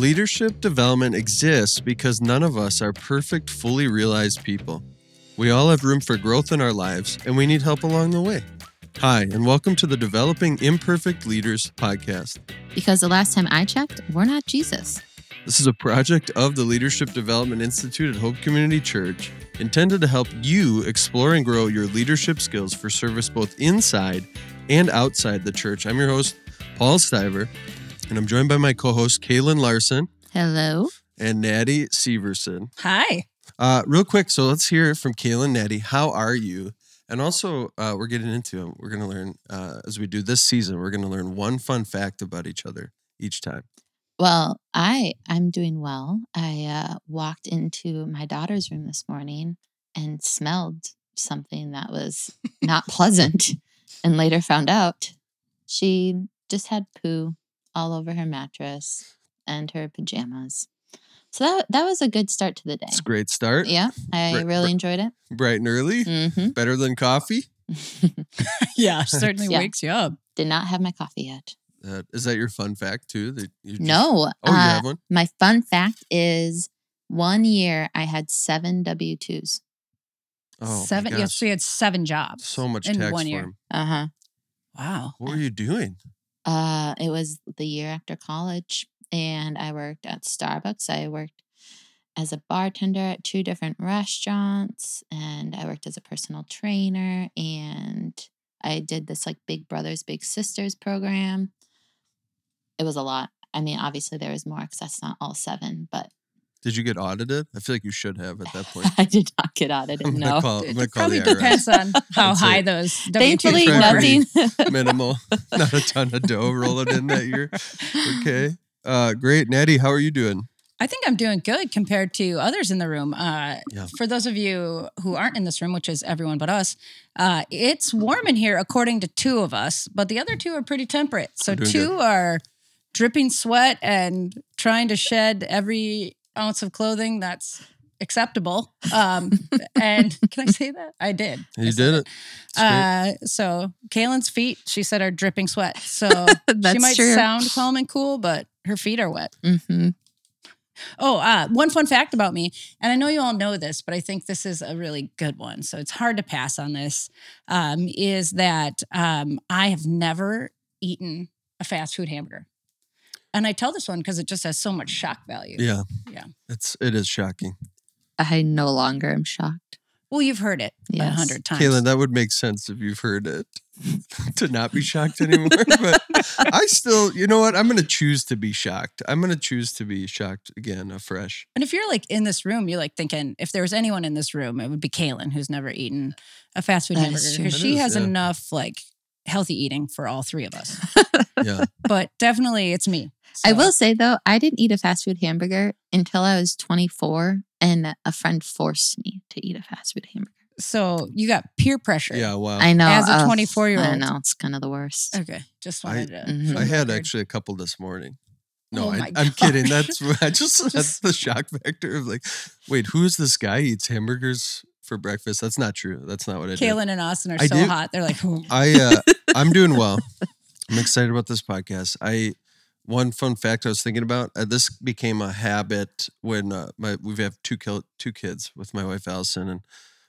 Leadership development exists because none of us are perfect, fully realized people. We all have room for growth in our lives, and we need help along the way. Hi, and welcome to the Developing Imperfect Leaders podcast. Because the last time I checked, we're not Jesus. This is a project of the Leadership Development Institute at Hope Community Church intended to help you explore and grow your leadership skills for service both inside and outside the church. I'm your host, Paul Stiver, and I'm joined by my co host, Kaelyn Larson Hello. and Naty Severson. Hi. Uh, real quick, so let's hear from Kaelyn, Naty. How are you? And also, uh, we're getting into it. We're going to learn, uh, as we do this season, we're going to learn one fun fact about each other each time. Well, I I'm doing well. I uh, walked into my daughter's room this morning and smelled something that was not pleasant, and later found out she just had poo all over her mattress and her pajamas. So that that was a good start to the day. It's a great start. Yeah, I Right, really right. enjoyed it. Bright and early. hmm Better than coffee. Yeah, certainly Yeah. wakes you up. Did not have my coffee yet. Uh, is that your fun fact too? That you just- No. Oh, you uh, have one? My fun fact is one year I had seven W 2s. Oh, my seven. Yes, gosh. she had seven jobs. So much in tax one year. form. Uh huh. Wow. What were you doing? Uh, it was the year after college, and I worked at Starbucks. I worked as a bartender at two different restaurants, and I worked as a personal trainer, and I did this like Big Brothers Big Sisters program. It was a lot. I mean, obviously there was more because that's not all seven, but Did you get audited? I feel like you should have at that point. I did not get audited. I'm No. call, I'm It call probably the depends on how That's high it. those. Thankfully, W2s Try were. pretty- nothing. minimal, not a ton of dough rolling in that year. Okay, uh, great, Naty. How are you doing? I think I'm doing good compared to others in the room. Uh, Yeah. For those of you who aren't in this room, which is everyone but us, uh, it's warm in here according to two of us, but the other two are pretty temperate. So two good. are dripping sweat and trying to shed every ounce of clothing that's acceptable. Um, and can I say that? I did. I You said did it. It's. Uh, so Kaelyn's feet, she said, are dripping sweat. So she might true. sound calm and cool, but her feet are wet. hmm Oh, uh, one fun fact about me, and I know you all know this, but I think this is a really good one. So it's hard to pass on this. Um, is that um, I have never eaten a fast food hamburger, and I tell this one because it just has so much shock value. yeah, Yeah. It's it is shocking, I no longer am shocked. Well, you've heard it a Yes. hundred times. Kaelyn. That would make sense if you've heard it to not be shocked anymore. but I still, you know what? I'm going to choose to be shocked. I'm going to choose to be shocked again, afresh. And if you're like in this room, you're like thinking, if there was anyone in this room, it would be Kaelyn, who's never eaten a fast food That hamburger is true. because she is, has yeah. enough like healthy eating for all three of us. Yeah, but definitely, it's me. I will say though, I didn't eat a fast food hamburger until I was 24, and a friend forced me to eat a fast food hamburger. So you got peer pressure. yeah. Wow. I know. As a 24-year-old. I know it's kind of the worst. Okay. Just I- wanted to. Mhm. I had actually a couple this morning. No, Oh I, I'm kidding. That's I just that's the shock factor of like, wait, who is this guy? He eats hamburgers for breakfast? That's not true. That's not what I did. Kaelyn and Austin are I so do- hot. They're like, "Hmm." I uh, I'm doing well. I'm excited about this podcast. I one fun fact I was thinking about. Uh, this became a habit when uh, my we have two kil- two kids with my wife Allison, and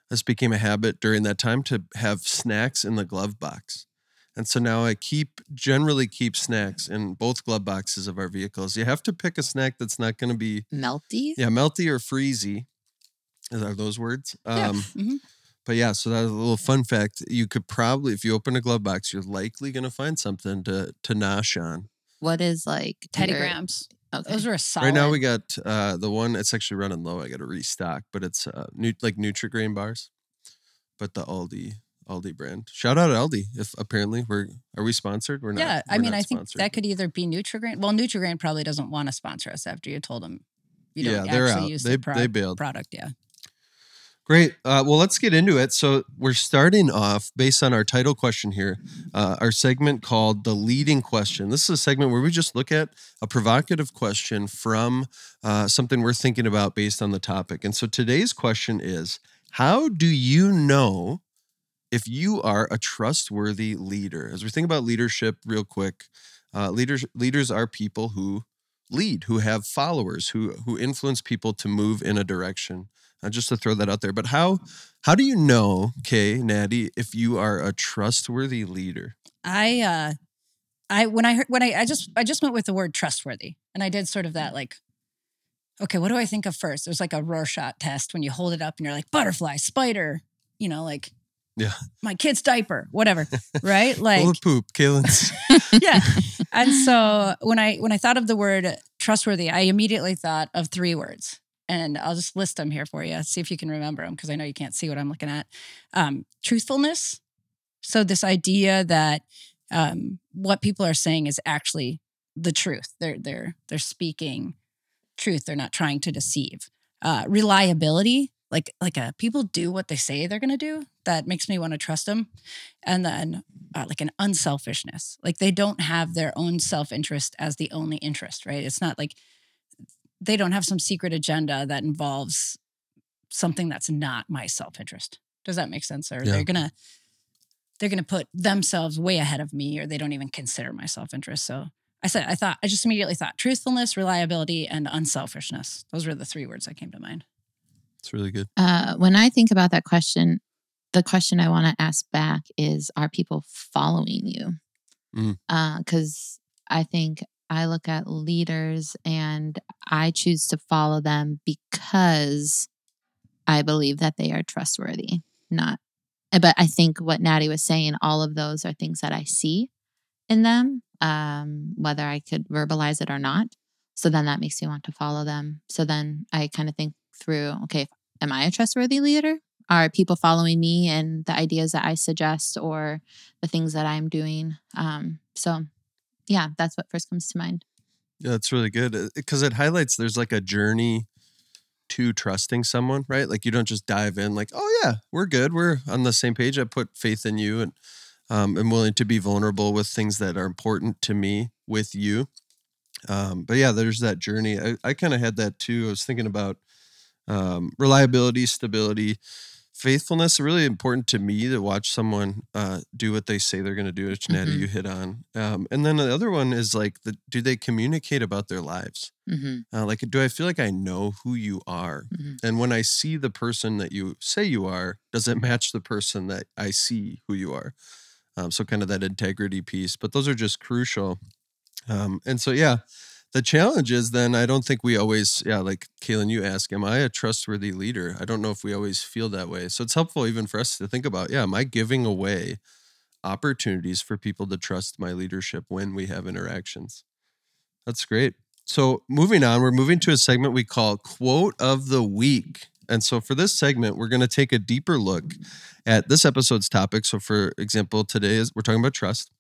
this became a habit during that time to have snacks in the glove box. And so now I keep generally keep snacks in both glove boxes of our vehicles. You have to pick a snack that's not going to be Melty? yeah melty or freezy. Are those words? Yeah. Um, Mhm. but yeah, so that's a little fun fact. You could probably, if you open a glove box, you're likely going to find something to to nosh on. What is like Teddy your- Grahams. Okay. Those are a solid. Right now, we got uh, the one. It's actually running low. I got to restock, but it's uh, nu- like Nutrigrain bars, but the Aldi Aldi brand. Shout out Aldi. If apparently we're are we sponsored? We're not. Yeah, I we're mean, I think sponsored, that could either be Nutrigrain. Well, Nutrigrain probably doesn't want to sponsor us after you told them you don't Yeah, they're actually out. use They- the pro- they bailed. product. Yeah. Great. Uh, well, let's get into it. So, we're starting off based on our title question here, uh, our segment called The Leading Question. This is a segment where we just look at a provocative question from uh, something we're thinking about based on the topic. And so, today's question is How do you know if you are a trustworthy leader? As we think about leadership, real quick, uh, leaders, leaders are people who lead, who have followers, who who influence people to move in a direction. Uh, just to throw that out there. But how how do you know, Kay, Naty, if you are a trustworthy leader? I uh I when I heard when I I just I just went with the word trustworthy and I did sort of that like okay, what do I think of first? There's like a Rorschach test when you hold it up and you're like butterfly, spider, you know, like Yeah. my kid's diaper, whatever, right? Like Full of poop, Kaelyn's. yeah. And so when I when I thought of the word trustworthy, I immediately thought of three words. And I'll just list them here for you. See if you can remember them because I know you can't see what I'm looking at. Um, truthfulness. So this idea that um, what people are saying is actually the truth. They're they're they're speaking truth. They're not trying to deceive. Uh, reliability. Like like uh, people do what they say they're going to do. That makes me want to trust them. And then uh, like an unselfishness. Like they don't have their own self interest as the only interest, right? It's not like they don't have some secret agenda that involves something that's not my self interest. Does that make sense? Or Yeah. they're gonna they're gonna put themselves way ahead of me, or they don't even consider my self interest. So I said I thought I just immediately thought truthfulness, reliability, and unselfishness. Those were the three words that came to mind. It's really good. Uh, when I think about that question, the question I want to ask back is Are people following you? Mm. Because I think I look at leaders and I choose to follow them because I believe that they are trustworthy, not. But I think what Naty was saying, all of those are things that I see in them, um, whether I could verbalize it or not. So then that makes me want to follow them. So then I kind of think through okay, am I a trustworthy leader? Are people following me and the ideas that I suggest or the things that I'm doing? Um, so, yeah, that's what first comes to mind. Yeah, that's really good because it highlights there's like a journey to trusting someone, right? Like you don't just dive in like, oh yeah, we're good, we're on the same page. I put faith in you and um, am willing to be vulnerable with things that are important to me with you. Um, but yeah, there's that journey. I, I kind of had that too. I was thinking about um, reliability, stability, faithfulness. Really important to me to watch someone uh, do what they say they're going to do, which Naty Mhm. you hit on. Um, and then the other one is like, the, do they communicate about their lives? hmm Uh, like, do I feel like I know who you are? Mhm. And when I see the person that you say you are, does it match the person that I see who you are? Um, so, kind of that integrity piece. But those are just crucial. Um, and so, yeah, the challenge is then I don't think we always, yeah, like Kaelyn, you ask, am I a trustworthy leader? I don't know if we always feel that way. So, it's helpful even for us to think about, yeah, am I giving away opportunities for people to trust my leadership when we have interactions? That's great. So, moving on, we're moving to a segment we call Quote of the Week. And so, for this segment, we're going to take a deeper look at this episode's topic. So, for example, today is we're talking about trust.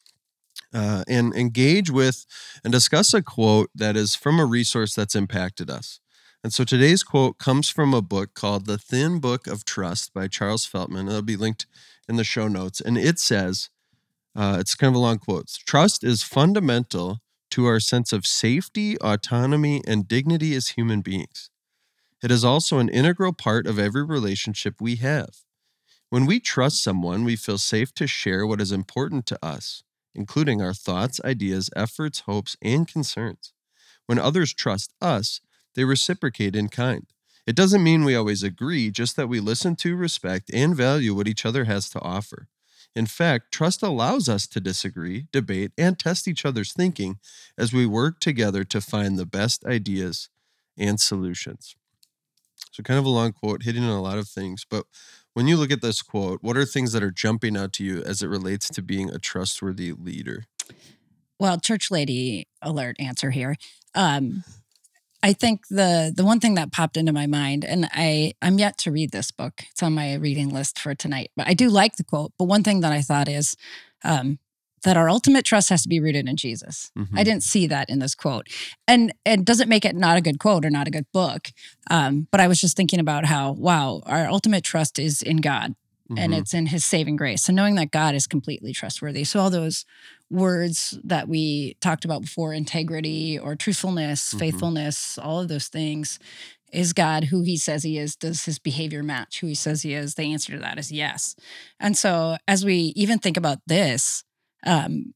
Uh, and engage with and discuss a quote that is from a resource that's impacted us. And so today's quote comes from a book called The Thin Book of Trust by Charles Feltman. It'll be linked in the show notes. And it says, uh, it's kind of a long quote Trust is fundamental to our sense of safety, autonomy, and dignity as human beings. It is also an integral part of every relationship we have. When we trust someone, we feel safe to share what is important to us, including our thoughts, ideas, efforts, hopes, and concerns. When others trust us, they reciprocate in kind. It doesn't mean we always agree, just that we listen to, respect, and value what each other has to offer. In fact, trust allows us to disagree, debate, and test each other's thinking as we work together to find the best ideas and solutions. So, kind of a long quote, hitting on a lot of things. But when you look at this quote, what are things that are jumping out to you as it relates to being a trustworthy leader? well church lady alert answer here um i think the the one thing that popped into my mind and i i'm yet to read this book it's on my reading list for tonight but i do like the quote but one thing that i thought is um that our ultimate trust has to be rooted in jesus Mhm. i didn't see that in this quote and it doesn't make it not a good quote or not a good book um but i was just thinking about how wow our ultimate trust is in god and Mhm. it's in his saving grace. So knowing that God is completely trustworthy. So all those words that we talked about before, integrity or truthfulness, Mhm. faithfulness, all of those things, is God who he says he is? Does his behavior match who he says he is? The answer to that is yes. And so as we even think about this, um,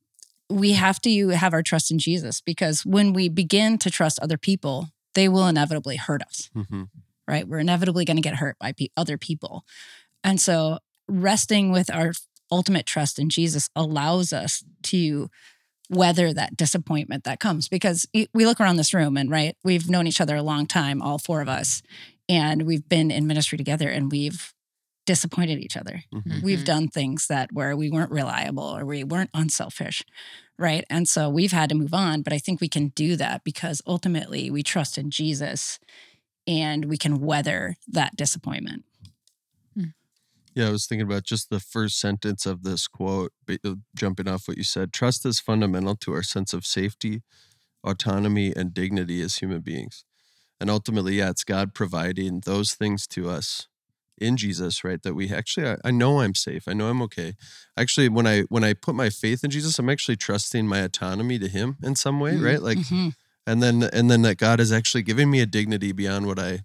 we have to have our trust in Jesus because when we begin to trust other people, they will inevitably hurt us, hmm right? We're inevitably going to get hurt by pe- other people. And so resting with our ultimate trust in Jesus allows us to weather that disappointment that comes because we look around this room and right we've known each other a long time all four of us and we've been in ministry together and we've disappointed each other hmm we've Mhm. done things that where we weren't reliable or we weren't unselfish right and so we've had to move on but i think we can do that because ultimately we trust in jesus and we can weather that disappointment Yeah, I was thinking about just the first sentence of this quote, ba- uh, jumping off what you said. Trust is fundamental to our sense of safety, autonomy, and dignity as human beings. And ultimately, yeah, it's God providing those things to us in Jesus, right? That we actually, I, I know I'm safe. I know I'm okay. Actually, when I when I put my faith in Jesus, I'm actually trusting my autonomy to Him in some way, right? Like, Mhm. and then and then that God is actually giving me a dignity beyond what I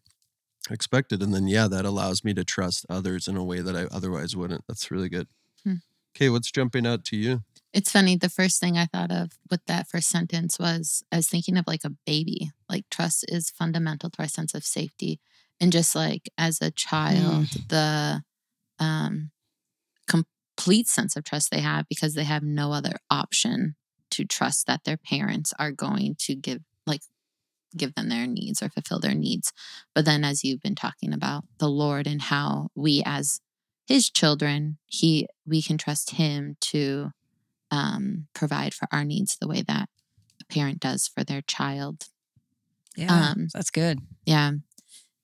expected, and then yeah, that allows me to trust others in a way that I otherwise wouldn't. That's really good. Hmm. Okay, what's jumping out to you? It's funny. The first thing I thought of with that first sentence was I was thinking of like a baby. Like trust is fundamental to our sense of safety. And just like as a child, the um, complete sense of trust they have because they have no other option to trust that their parents are going to give like give them their needs or fulfill their needs. But then as you've been talking about the Lord and how we as his children, he we can trust him to um, provide for our needs the way that a parent does for their child. yeah Um, that's good Yeah.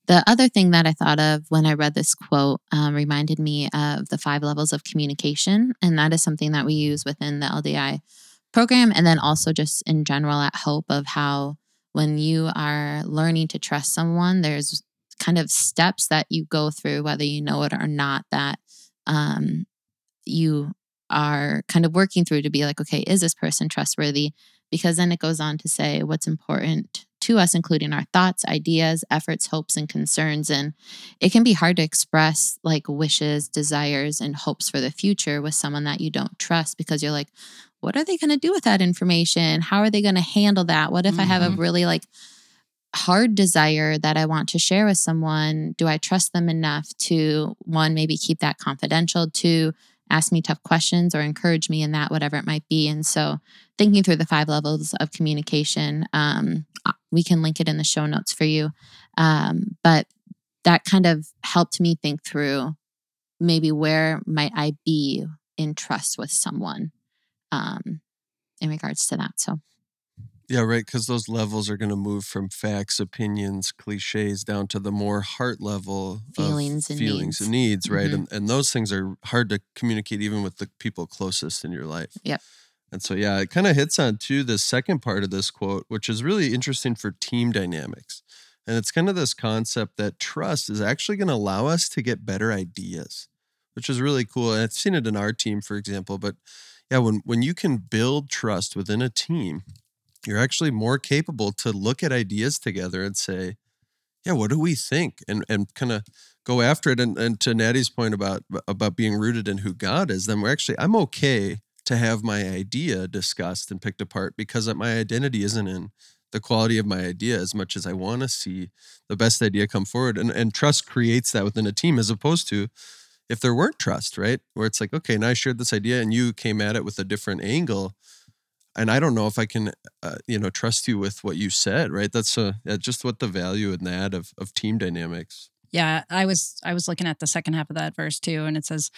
The other thing that I thought of when I read this quote um, reminded me of the five levels of communication. And that is something that we use within the LDI program. And then also just in general at Hope of how when you are learning to trust someone, there's kind of steps that you go through, whether you know it or not, that um, you are kind of working through to be like, okay, is this person trustworthy? Because then it goes on to say what's important to us, including our thoughts, ideas, efforts, hopes, and concerns. And it can be hard to express like wishes, desires, and hopes for the future with someone that you don't trust because you're like, what are they going to do with that information? How are they going to handle that? What if I have a Mhm. really like hard desire that I want to share with someone? Do I trust them enough to one, maybe keep that confidential, two, ask me tough questions or encourage me in that, whatever it might be. And so, thinking through the five levels of communication, um, we can link it in the show notes for you. Um, but that kind of helped me think through maybe where might I be in trust with someone um, in regards to that. So, Yeah, right. Because those levels are going to move from facts, opinions, cliches down to the more heart level Feelings of and feelings needs. and needs, right? Mhm. And and those things are hard to communicate even with the people closest in your life. Yep. And so yeah, it kind of hits on to the second part of this quote, which is really interesting for team dynamics. And it's kind of this concept that trust is actually going to allow us to get better ideas, which is really cool. And I've seen it in our team, for example. But yeah, when when you can build trust within a team, you're actually more capable to look at ideas together and say, yeah, what do we think? And and kind of go after it. And, and to Naty's point about about being rooted in who God is, then we're actually I'm okay to have my idea discussed and picked apart because my identity isn't in the quality of my idea as much as I want to see the best idea come forward. And and trust creates that within a team as opposed to if there weren't trust, right? Where it's like, okay, now I shared this idea and you came at it with a different angle and I don't know if I can, uh, you know, trust you with what you said, right? That's uh, uh, just what the value in that of of team dynamics. Yeah, I was I was looking at the second half of that verse too, and it says,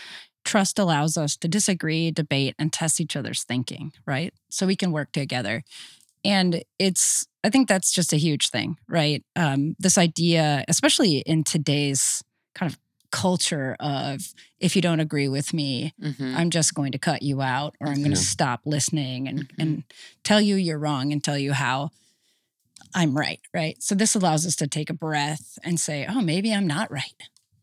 "Trust allows us to disagree, debate, and test each other's thinking." Right, so we can work together, and it's I think that's just a huge thing, right? Um, this idea, especially in today's kind of culture of if you don't agree with me, mhm. I'm just going to cut you out, or I'm going to Yeah. stop listening and Mhm. and tell you you're wrong and tell you how I'm right, right? So this allows us to take a breath and say, "Oh, maybe I'm not right."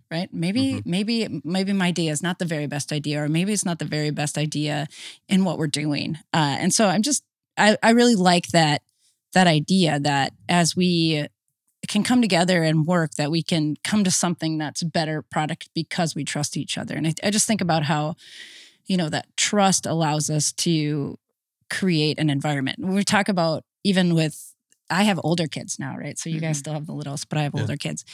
Right? Maybe maybe maybe my idea is not the very best idea or maybe it's not the very best idea in what we're doing. Uh, and so I'm just I I really like that that idea that as we can come together and work that we can come to something that's better product because we trust each other. And I, I just think about how, you know, that trust allows us to create an environment. When we talk about even with I have older kids now, right? So you guys Mhm. still have the littles, but I have Yeah. older kids.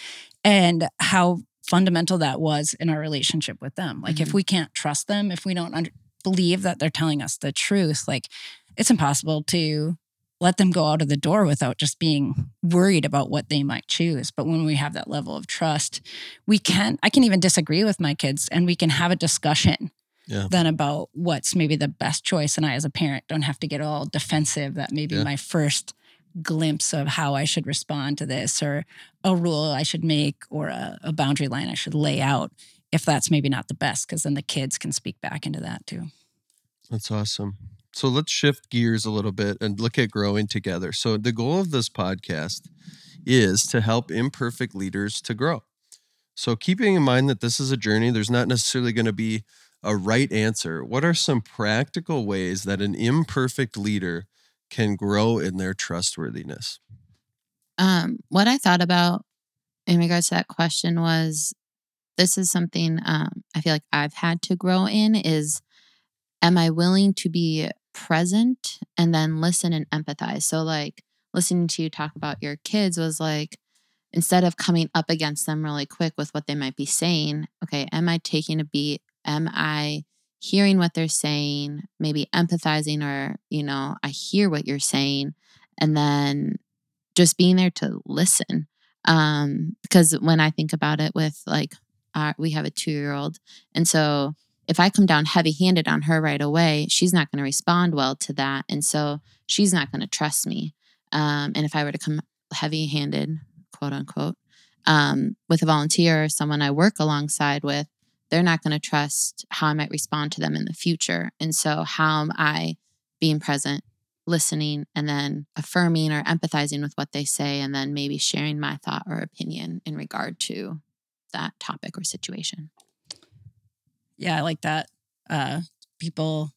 And how fundamental that was in our relationship with them. Like if Mhm. we can't trust them, if we don't under- believe that they're telling us the truth, like it's impossible to let them go out of the door without just being worried about what they might choose. But when we have that level of trust, we can I can even disagree with my kids and we can have a discussion Yeah. then about what's maybe the best choice. And I as a parent don't have to get all defensive that maybe Yeah. my first glimpse of how I should respond to this or a rule I should make or a, a boundary line I should lay out if that's maybe not the best, because then the kids can speak back into that too. That's awesome. So let's shift gears a little bit and look at growing together. So the goal of this podcast is to help imperfect leaders to grow. So keeping in mind that this is a journey, there's not necessarily going to be a right answer. What are some practical ways that an imperfect leader can grow in their trustworthiness? Um, what I thought about in regards to that question was this is something um, I feel like I've had to grow in is am I willing to be present and then listen and empathize? So like listening to you talk about your kids was like instead of coming up against them really quick with what they might be saying, okay, am I taking a beat? Am I hearing what they're saying, maybe empathizing or, you know, I hear what you're saying and then just being there to listen. Um, because when I think about it with like, our, we have a two year old. And so if I come down heavy handed on her right away, she's not going to respond well to that. And so she's not going to trust me. Um, and if I were to come heavy handed, quote unquote, um, with a volunteer or someone I work alongside with, they're not going to trust how I might respond to them in the future. And so, how am I being present, listening, and then affirming or empathizing with what they say, and then maybe sharing my thought or opinion in regard to that topic or situation? Yeah, I like that. Uh, people,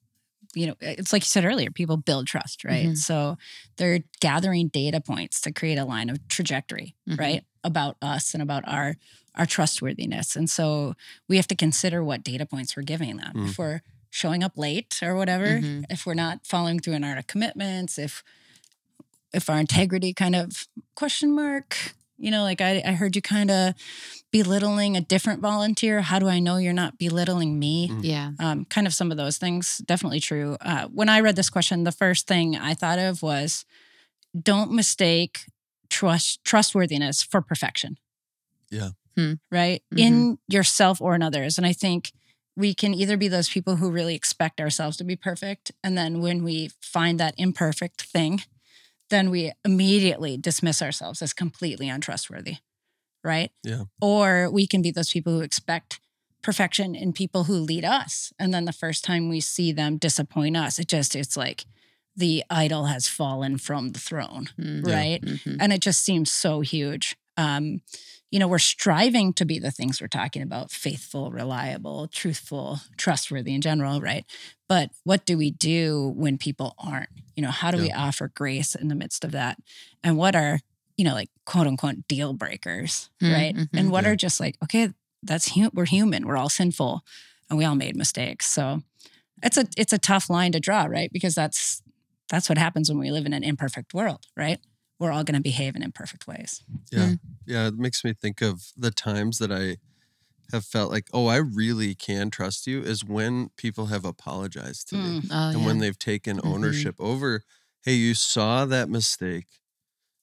you know, it's like you said earlier, people build trust, right? Mhm. So they're gathering data points to create a line of trajectory, Mhm. right? About us and about our our trustworthiness. And so we have to consider what data points we're giving them. Mm. If we're showing up late or whatever, Mhm. if we're not following through on our commitments, if if our integrity kind of question mark, you know, like I, I heard you kind of belittling a different volunteer. How do I know you're not belittling me? Mm. Yeah. um, kind of some of those things definitely true uh, when i read this question the first thing i thought of was don't mistake trust trustworthiness for perfection Yeah. Hmm. right Mhm. in yourself or in others and i think we can either be those people who really expect ourselves to be perfect and then when we find that imperfect thing then we immediately dismiss ourselves as completely untrustworthy right Yeah. or we can be those people who expect perfection in people who lead us and then the first time we see them disappoint us it just it's like the idol has fallen from the throne Mhm. Yeah. right Mhm. and it just seems so huge um you know we're striving to be the things we're talking about faithful reliable truthful trustworthy in general right? But what do we do when people aren't? You know how do we offer grace in the midst of that? And what are you know like quote unquote deal breakers Mm, right? mhm. and what Yeah. are just like okay that's hu- we're human we're all sinful and we all made mistakes. So it's a it's a tough line to draw right? Because that's that's what happens when we live in an imperfect world right we're all going to behave in imperfect ways Yeah. Mm. Yeah. It makes me think of the times that I have felt like, oh, I really can trust you is when people have apologized to me Mm. Oh, and yeah. when they've taken Mhm. ownership over, hey, you saw that mistake,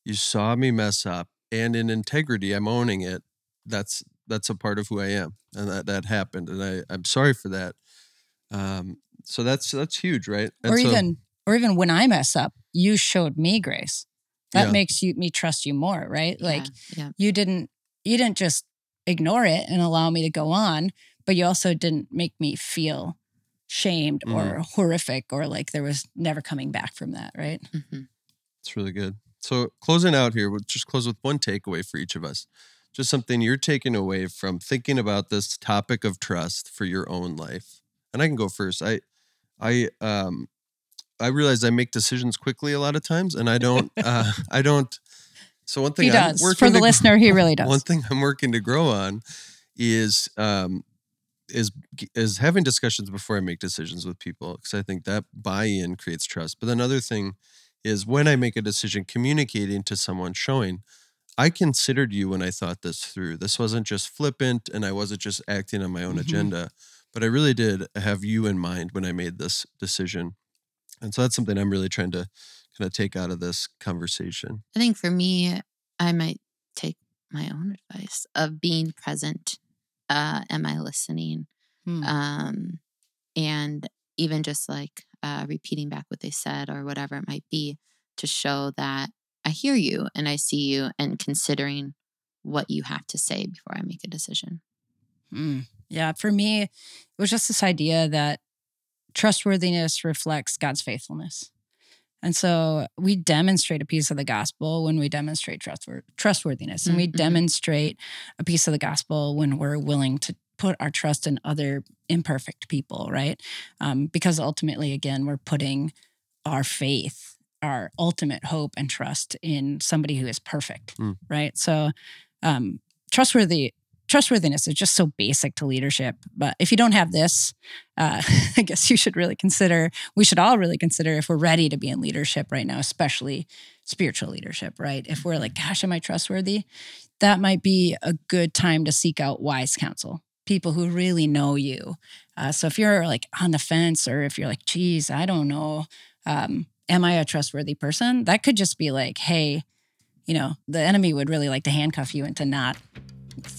you saw me mess up, and in integrity, I'm owning it. That's that's a part of who I am, and that that happened, and I I'm sorry for that. Um, so that's that's huge, right? And or so- even or even when i mess up you showed me grace that Yeah. makes you me trust you more right like yeah. you didn't you didn't just ignore it and allow me to go on but you also didn't make me feel shamed or Mm-hmm. horrific or like there was never coming back from that right Mhm. It's really good. So closing out here, we'll just close with one takeaway for each of us. Just something you're taking away from thinking about this topic of trust for your own life. And I can go first. I I um I realize I make decisions quickly a lot of times and I don't uh I don't so one thing he does for the listener he really does one thing I'm working to grow on is um is is having discussions before I make decisions with people because I think that buy-in creates trust. But another thing is when I make a decision, communicating to someone, showing I considered you when I thought this through. This wasn't just flippant, and I wasn't just acting on my own Mhm. agenda, but I really did have you in mind when I made this decision. And so that's something I'm really trying to kind of take out of this conversation. I think for me, I might take my own advice of being present. Uh, am I listening? Hmm. Um, and even just like uh, repeating back what they said or whatever it might be to show that I hear you and I see you and considering what you have to say before I make a decision. Mm. Yeah, for me, it was just this idea that trustworthiness reflects God's faithfulness. And so we demonstrate a piece of the gospel when we demonstrate trustwor- trustworthiness, and we Mhm. demonstrate a piece of the gospel when we're willing to put our trust in other imperfect people, right? Um, because ultimately, again, we're putting our faith, our ultimate hope and trust in somebody who is perfect, Mm. right? So, um, trustworthy trustworthiness is just so basic to leadership. But if you don't have this, uh, I guess you should really consider, we should all really consider if we're ready to be in leadership right now, especially spiritual leadership, right? If we're like, gosh, am I trustworthy? That might be a good time to seek out wise counsel, people who really know you. Uh, so if you're like on the fence or if you're like, geez, I don't know, um, am I a trustworthy person? That could just be like, hey, you know, the enemy would really like to handcuff you into not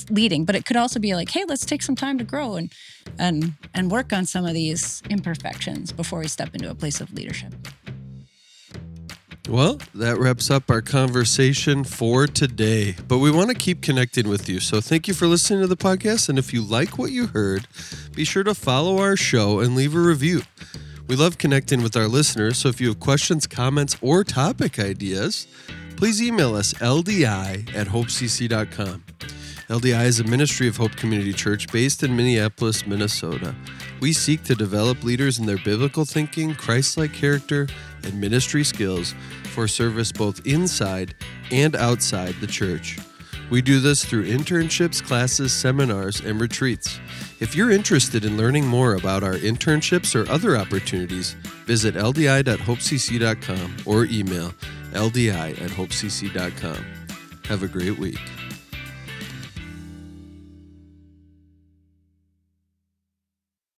leading but it could also be like hey let's take some time to grow and and and work on some of these imperfections before we step into a place of leadership Well, that wraps up our conversation for today. But we want to keep connecting with you. So thank you for listening to the podcast. And if you like what you heard, be sure to follow our show and leave a review. We love connecting with our listeners. So if you have questions, comments, or topic ideas, please email us ldi at hopecc.com. LDI is a ministry of Hope Community Church based in Minneapolis, Minnesota. We seek to develop leaders in their biblical thinking, Christ like character, and ministry skills for service both inside and outside the church. We do this through internships, classes, seminars, and retreats. If you're interested in learning more about our internships or other opportunities, visit ldi.hopecc.com or email ldi at hopecc.com. Have a great week.